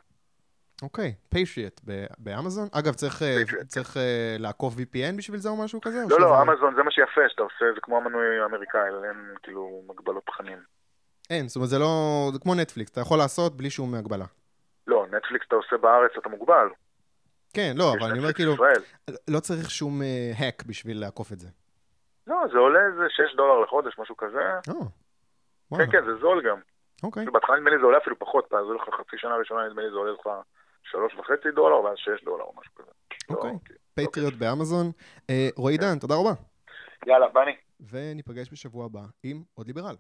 אוקיי, Patriot באמזון? אגב, צריך, אה, Patriot. צריך אה, לעקוף VPN בשביל זה או משהו כזה? לא, לא, אמזון זה מה שיפה, שאתה עושה, זה כמו המנוי האמריקאי, אין כאילו מגבלות תכנים. אין, זאת אומרת, זה לא... זה כמו נטפליקס, אתה יכול לעשות בלי שום הגבלה. לא, נטפליקס אתה עושה בארץ, אתה מוגבל. כן, לא, אבל אני אומר כאילו, ישראל. לא צריך שום hack בשביל לעקוף את זה. לא, זה עולה איזה 6 דולר לחודש, משהו כזה. וואלה, כן, כן, זה זול גם. אוקיי. בהתחלה נדמה לי זה עולה אפילו פחות, זה לך חצי שנה ראשונה, נדמה לי זה עולה לך שלוש וחצי דולר, ואז 6 דולר או משהו כזה. לא, אוקיי. פטריוט באמזון. אה, רועי דן, תודה רבה. יאללה, בני. וניפגש בשבוע הבא עם עוד ליברל.